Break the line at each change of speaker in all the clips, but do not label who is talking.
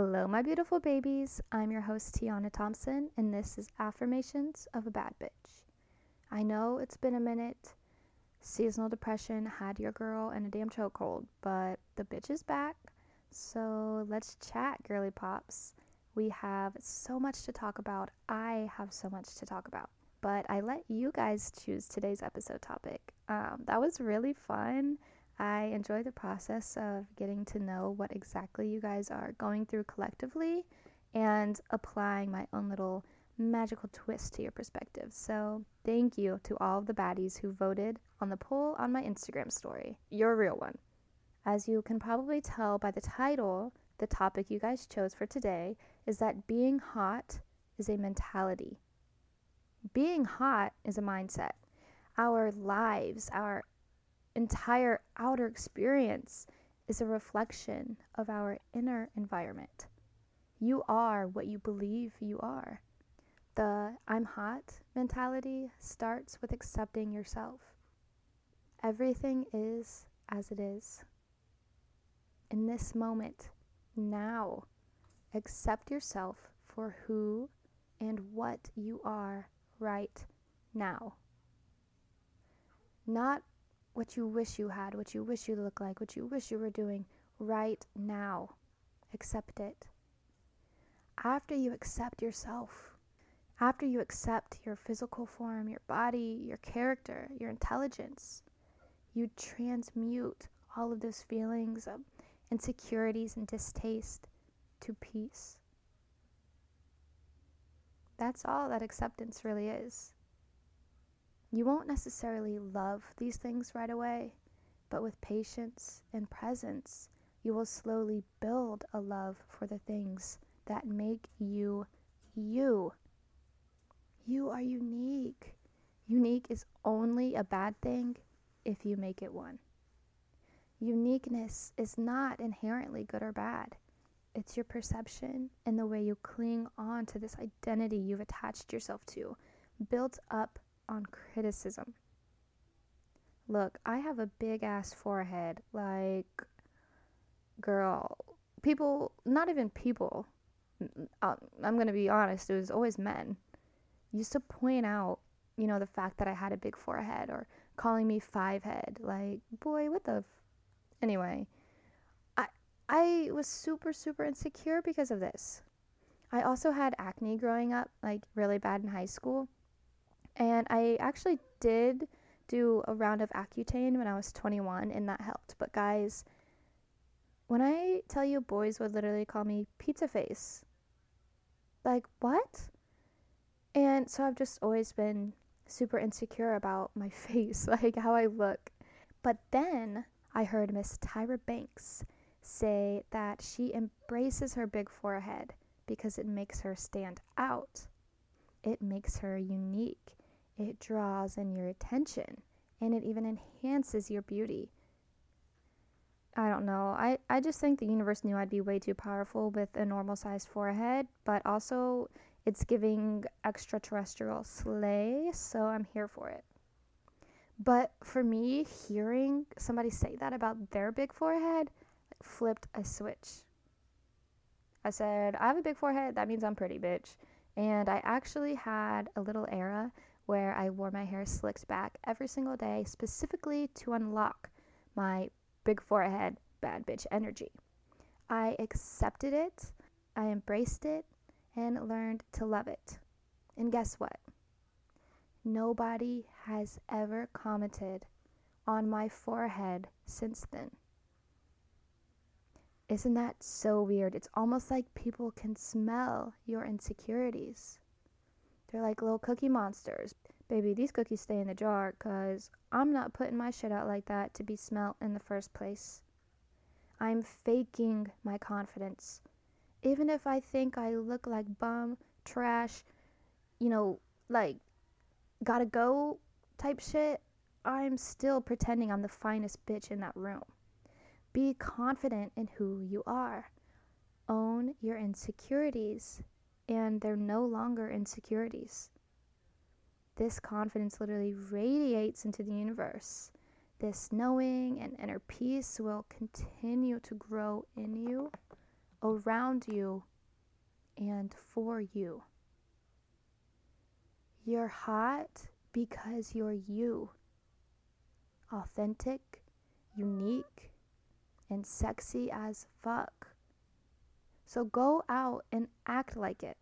Hello, my beautiful babies. I'm your host, Tiana Thompson, and this is Affirmations of a Bad Bitch. I know it's been a minute. Seasonal depression had your girl in a damn chokehold, but the bitch is back. So let's chat, girly pops. We have so much to talk about. I have so much to talk about, but I let you guys choose today's episode topic. Um, that was really fun. I enjoy the process of getting to know what exactly you guys are going through collectively and applying my own little magical twist to your perspective. So, thank you to all of the baddies who voted on the poll on my Instagram story. You're a real one. As you can probably tell by the title, the topic you guys chose for today is that being hot is a mentality. Being hot is a mindset. Our lives, our entire outer experience is a reflection of our inner environment. You are what you believe you are. The I'm hot mentality starts with accepting yourself. Everything is as it is. In this moment, now, accept yourself for who and what you are right now. Not what you wish you had, what you wish you looked like, what you wish you were doing right now. Accept it. After you accept yourself, after you accept your physical form, your body, your character, your intelligence, you transmute all of those feelings of insecurities and distaste to peace. That's all that acceptance really is. You won't necessarily love these things right away, but with patience and presence, you will slowly build a love for the things that make you you. You are unique. Unique is only a bad thing if you make it one. Uniqueness is not inherently good or bad. It's your perception and the way you cling on to this identity you've attached yourself to, built up on criticism. Look, I have a big ass forehead. Like, girl, people, not even people, uh, I'm going to be honest, it was always men, used to point out, you know, the fact that I had a big forehead or calling me five head. Like, boy, what the. F-? Anyway, I, I was super, super insecure because of this. I also had acne growing up, like really bad in high school. And I actually did do a round of Accutane when I was 21, and that helped. But guys, when I tell you boys would literally call me pizza face, like, what? And so I've just always been super insecure about my face, like how I look. But then I heard Miss Tyra Banks say that she embraces her big forehead because it makes her stand out. It makes her unique it draws in your attention and it even enhances your beauty. I don't know. I, I just think the universe knew I'd be way too powerful with a normal sized forehead, but also it's giving extraterrestrial slay, so I'm here for it. But for me, hearing somebody say that about their big forehead flipped a switch. I said, I have a big forehead, that means I'm pretty, bitch. And I actually had a little era where I wore my hair slicked back every single day, specifically to unlock my big forehead, bad bitch energy. I accepted it, I embraced it, and learned to love it. And guess what? Nobody has ever commented on my forehead since then. Isn't that so weird? It's almost like people can smell your insecurities. They're like little cookie monsters. Baby, these cookies stay in the jar because I'm not putting my shit out like that to be smelt in the first place. I'm faking my confidence. Even if I think I look like bum, trash, you know, like gotta go type shit, I'm still pretending I'm the finest bitch in that room. Be confident in who you are. Own your insecurities and they're no longer insecurities. This confidence literally radiates into the universe. This knowing and inner peace will continue to grow in you around you and for you. You're hot because you're you. Authentic, unique, and sexy as fuck. So go out and act like it.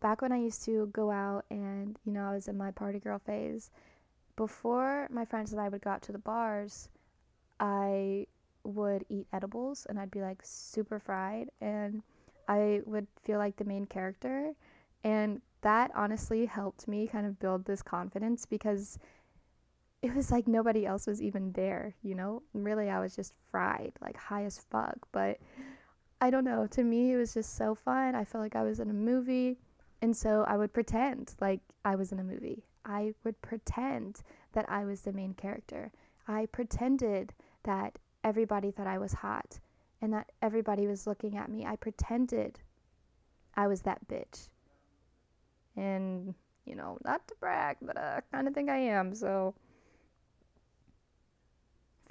Back when I used to go out and, you know, I was in my party girl phase, before my friends and I would go out to the bars, I would eat edibles and I'd be like super fried and I would feel like the main character. And that honestly helped me kind of build this confidence because it was like nobody else was even there, you know? Really, I was just fried, like high as fuck. But I don't know. To me, it was just so fun. I felt like I was in a movie. And so I would pretend like I was in a movie. I would pretend that I was the main character. I pretended that everybody thought I was hot and that everybody was looking at me. I pretended I was that bitch. And, you know, not to brag, but uh, I kind of think I am. So,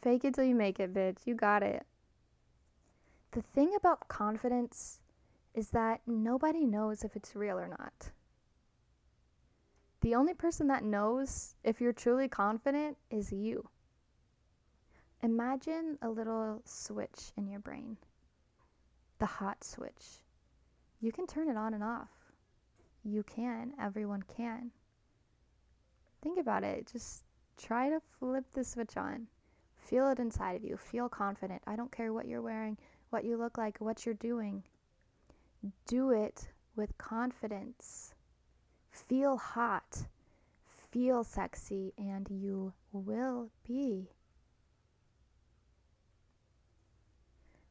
fake it till you make it, bitch. You got it. The thing about confidence is that nobody knows if it's real or not. The only person that knows if you're truly confident is you. Imagine a little switch in your brain, the hot switch. You can turn it on and off. You can, everyone can. Think about it. Just try to flip the switch on. Feel it inside of you. Feel confident. I don't care what you're wearing, what you look like, what you're doing. Do it with confidence. Feel hot, feel sexy, and you will be.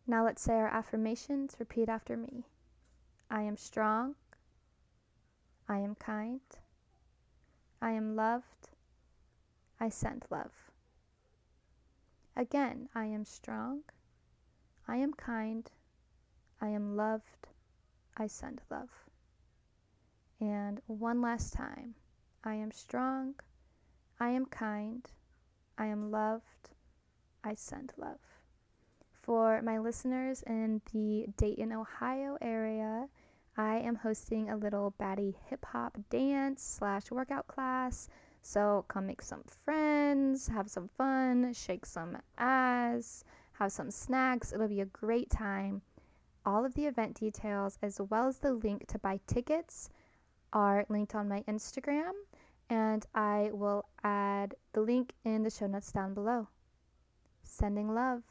Now let's say our affirmations. Repeat after me I am strong. I am kind. I am loved. I send love. Again, I am strong. I am kind. I am loved. I send love. And one last time. I am strong. I am kind. I am loved. I send love. For my listeners in the Dayton, Ohio area, I am hosting a little baddie hip hop dance slash workout class. So come make some friends, have some fun, shake some ass have some snacks. It'll be a great time. All of the event details, as well as the link to buy tickets, are linked on my Instagram, and I will add the link in the show notes down below. Sending love.